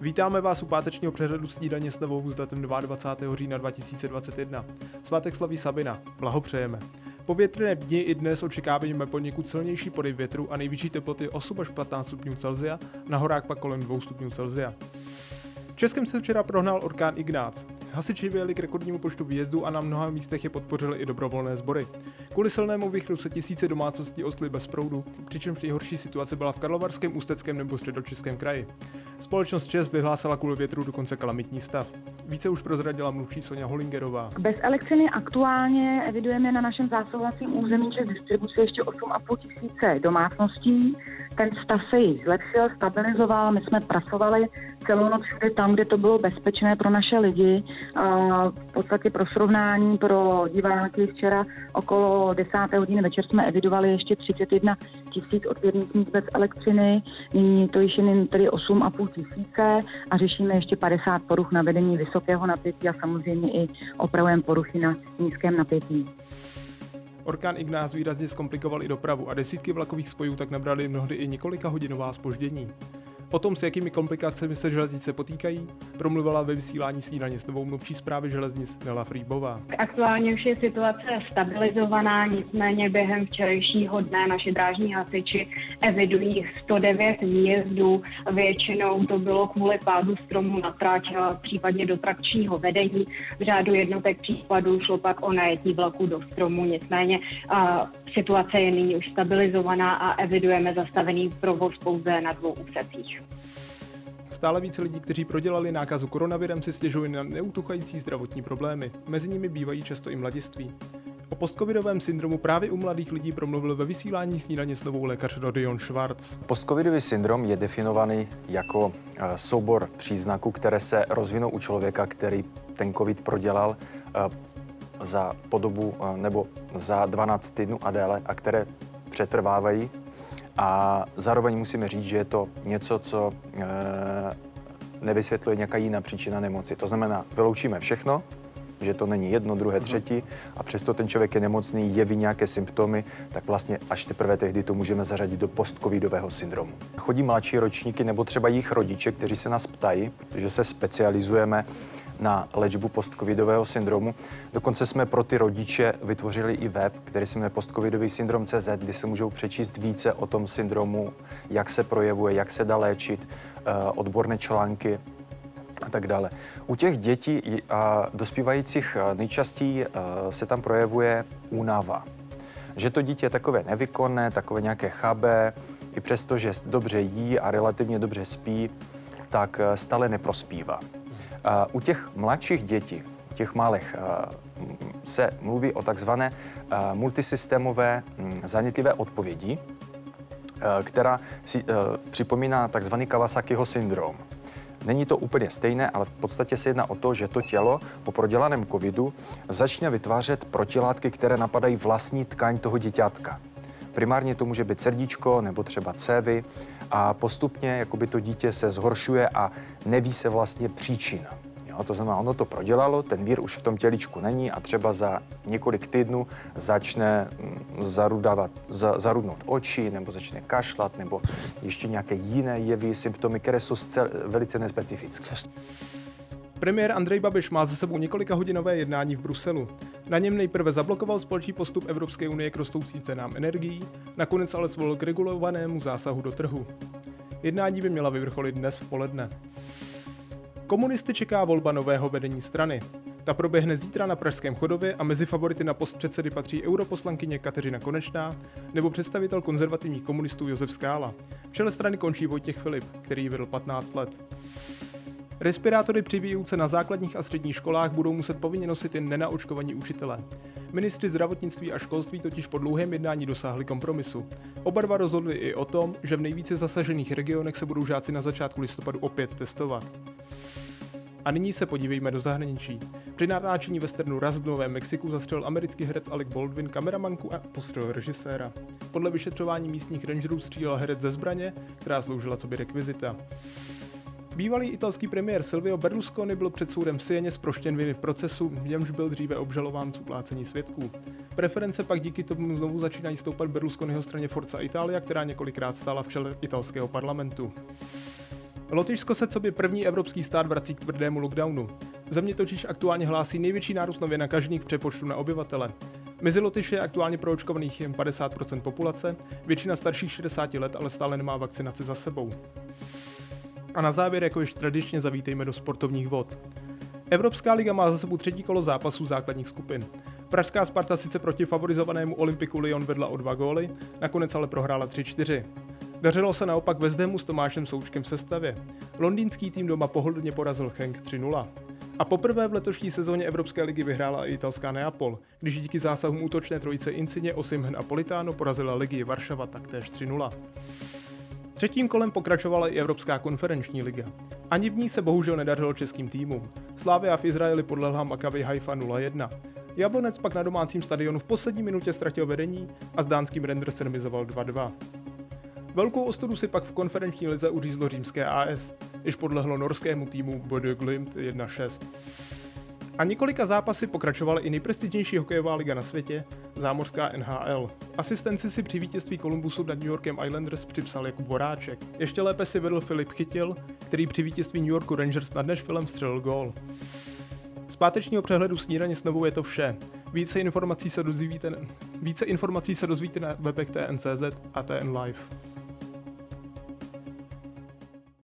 Vítáme vás u pátečního přehledu snídaně s novou s datem 22. října 2021. Svátek slaví Sabina. Blahopřejeme. Po větrné dni i dnes očekáváme poněkud silnější podej větru a nejvyšší teploty 8 až 15 stupňů Celsia, na horách pak kolem 2 stupňů Celsia. Českem se včera prohnal orkán Ignác. Hasiči vyjeli k rekordnímu počtu výjezdů a na mnoha místech je podpořili i dobrovolné sbory. Kvůli silnému vychru se tisíce domácností ostly bez proudu, přičemž nejhorší situace byla v Karlovarském, Ústeckém nebo Středočeském kraji. Společnost ČES vyhlásila kvůli větru dokonce kalamitní stav. Více už prozradila mluvčí Sonja Holingerová. Bez elektřiny aktuálně evidujeme na našem zásobovacím území přes distribuci ještě 8,5 tisíce domácností. Ten stav se již zlepšil, stabilizoval, my jsme pracovali celou noc všude tam, kde to bylo bezpečné pro naše lidi. V podstatě pro srovnání pro diváky včera okolo 10. hodiny večer jsme evidovali ještě 31 tisíc odběrných míst bez elektřiny, nyní to již je tedy 8,5 tisíce a řešíme ještě 50 poruch na vedení vysokého napětí a samozřejmě i opravujeme poruchy na nízkém napětí. Orkán Ignác výrazně zkomplikoval i dopravu a desítky vlakových spojů tak nabrali mnohdy i několika hodinová spoždění. O tom, s jakými komplikacemi se železnice potýkají, promluvila ve vysílání snídaně s novou mluvčí zprávy železnic Nela Frýbová. Aktuálně už je situace stabilizovaná, nicméně během včerejšího dne naši drážní hasiči evidují 109 výjezdů. Většinou to bylo kvůli pádu stromu na trať, případně do trakčního vedení. V řádu jednotek případů šlo pak o najetí vlaku do stromu, nicméně situace je nyní už stabilizovaná a evidujeme zastavený provoz pouze na dvou úsecích. Stále více lidí, kteří prodělali nákazu koronavirem, si stěžují na neutuchající zdravotní problémy. Mezi nimi bývají často i mladiství. O postcovidovém syndromu právě u mladých lidí promluvil ve vysílání snídaně s novou lékař Rodion Schwarz. Postcovidový syndrom je definovaný jako eh, soubor příznaků, které se rozvinou u člověka, který ten covid prodělal eh, za podobu eh, nebo za 12 týdnů a déle a které přetrvávají a zároveň musíme říct, že je to něco, co e, nevysvětluje nějaká jiná příčina nemoci. To znamená, vyloučíme všechno, že to není jedno, druhé, mhm. třetí a přesto ten člověk je nemocný, jeví nějaké symptomy, tak vlastně až teprve tehdy to můžeme zařadit do postcovidového syndromu. Chodí mladší ročníky nebo třeba jejich rodiče, kteří se nás ptají, protože se specializujeme na léčbu postcovidového syndromu. Dokonce jsme pro ty rodiče vytvořili i web, který se jmenuje postcovidový syndrom CZ, kde se můžou přečíst více o tom syndromu, jak se projevuje, jak se dá léčit, eh, odborné články a tak dále. U těch dětí a dospívajících eh, nejčastěji eh, se tam projevuje únava. Že to dítě je takové nevykonné, takové nějaké chabé, i přesto, že dobře jí a relativně dobře spí, tak stále neprospívá. U těch mladších dětí, u těch malých, se mluví o takzvané multisystémové hm, zanitlivé odpovědi, která si připomíná takzvaný Kawasakiho syndrom. Není to úplně stejné, ale v podstatě se jedná o to, že to tělo po prodělaném covidu začne vytvářet protilátky, které napadají vlastní tkaň toho dítětka. Primárně to může být srdíčko nebo třeba cévy a postupně jakoby to dítě se zhoršuje a neví se vlastně příčina. Jo, to znamená, ono to prodělalo, ten vír už v tom těličku není a třeba za několik týdnů začne mm, zarudávat, za, zarudnout oči, nebo začne kašlat, nebo ještě nějaké jiné jevy, symptomy, které jsou zcel, velice nespecifické. Premiér Andrej Babiš má za sebou několika hodinové jednání v Bruselu. Na něm nejprve zablokoval společný postup Evropské unie k rostoucím cenám energií, nakonec ale svolil k regulovanému zásahu do trhu. Jednání by měla vyvrcholit dnes v poledne. Komunisty čeká volba nového vedení strany. Ta proběhne zítra na Pražském chodově a mezi favority na post předsedy patří europoslankyně Kateřina Konečná nebo představitel konzervativních komunistů Josef Skála. V čele strany končí Vojtěch Filip, který vedl 15 let. Respirátory při výuce na základních a středních školách budou muset povinně nosit jen nenaočkovaní učitelé. Ministři zdravotnictví a školství totiž po dlouhém jednání dosáhli kompromisu. Oba dva rozhodli i o tom, že v nejvíce zasažených regionech se budou žáci na začátku listopadu opět testovat. A nyní se podívejme do zahraničí. Při natáčení westernu Raz v Novém Mexiku zastřelil americký herec Alec Baldwin kameramanku a postřelil režiséra. Podle vyšetřování místních rangerů střílel herec ze zbraně, která sloužila co by rekvizita. Bývalý italský premiér Silvio Berlusconi byl před soudem v Sieně zproštěn viny v procesu, v němž byl dříve obžalován z uplácení svědků. Preference pak díky tomu znovu začínají stoupat Berlusconiho straně Forza Italia, která několikrát stála v čele italského parlamentu. Lotyšsko se co by první evropský stát vrací k tvrdému lockdownu. Země totiž aktuálně hlásí největší nárůst nově nakažených v přepočtu na obyvatele. Mezi Lotyši je aktuálně proočkovaných jen 50% populace, většina starších 60 let ale stále nemá vakcinaci za sebou. A na závěr, jako již tradičně, zavítejme do sportovních vod. Evropská liga má za sebou třetí kolo zápasů základních skupin. Pražská Sparta sice proti favorizovanému Olympiku Lyon vedla o dva góly, nakonec ale prohrála 3-4. Dařilo se naopak Vezdému s Tomášem Součkem v sestavě. Londýnský tým doma pohodlně porazil Henk 3-0. A poprvé v letošní sezóně Evropské ligy vyhrála i italská Neapol, když díky zásahům útočné trojice Insigne, Osimhen a Politano porazila Legii Varšava taktéž 3-0. Třetím kolem pokračovala i Evropská konferenční liga. Ani v ní se bohužel nedařilo českým týmům. Slávia v Izraeli podlehla Maccabi Haifa 0-1. Jablonec pak na domácím stadionu v poslední minutě ztratil vedení a s dánským Renders remizoval 2-2. Velkou ostudu si pak v konferenční lize uřízlo římské AS, jež podlehlo norskému týmu Bodø Glimt 1-6. A několika zápasy pokračovala i nejprestižnější hokejová liga na světě, zámořská NHL. Asistenci si při vítězství Columbusu nad New Yorkem Islanders připsal Jakub Voráček. Ještě lépe si vedl Filip Chytil, který při vítězství New Yorku Rangers nad Nashvillem střelil gól. Z pátečního přehledu snídaně s novou je to vše. Více informací se dozvíte, více informací se dozvíte na webech TNCZ a TN Live.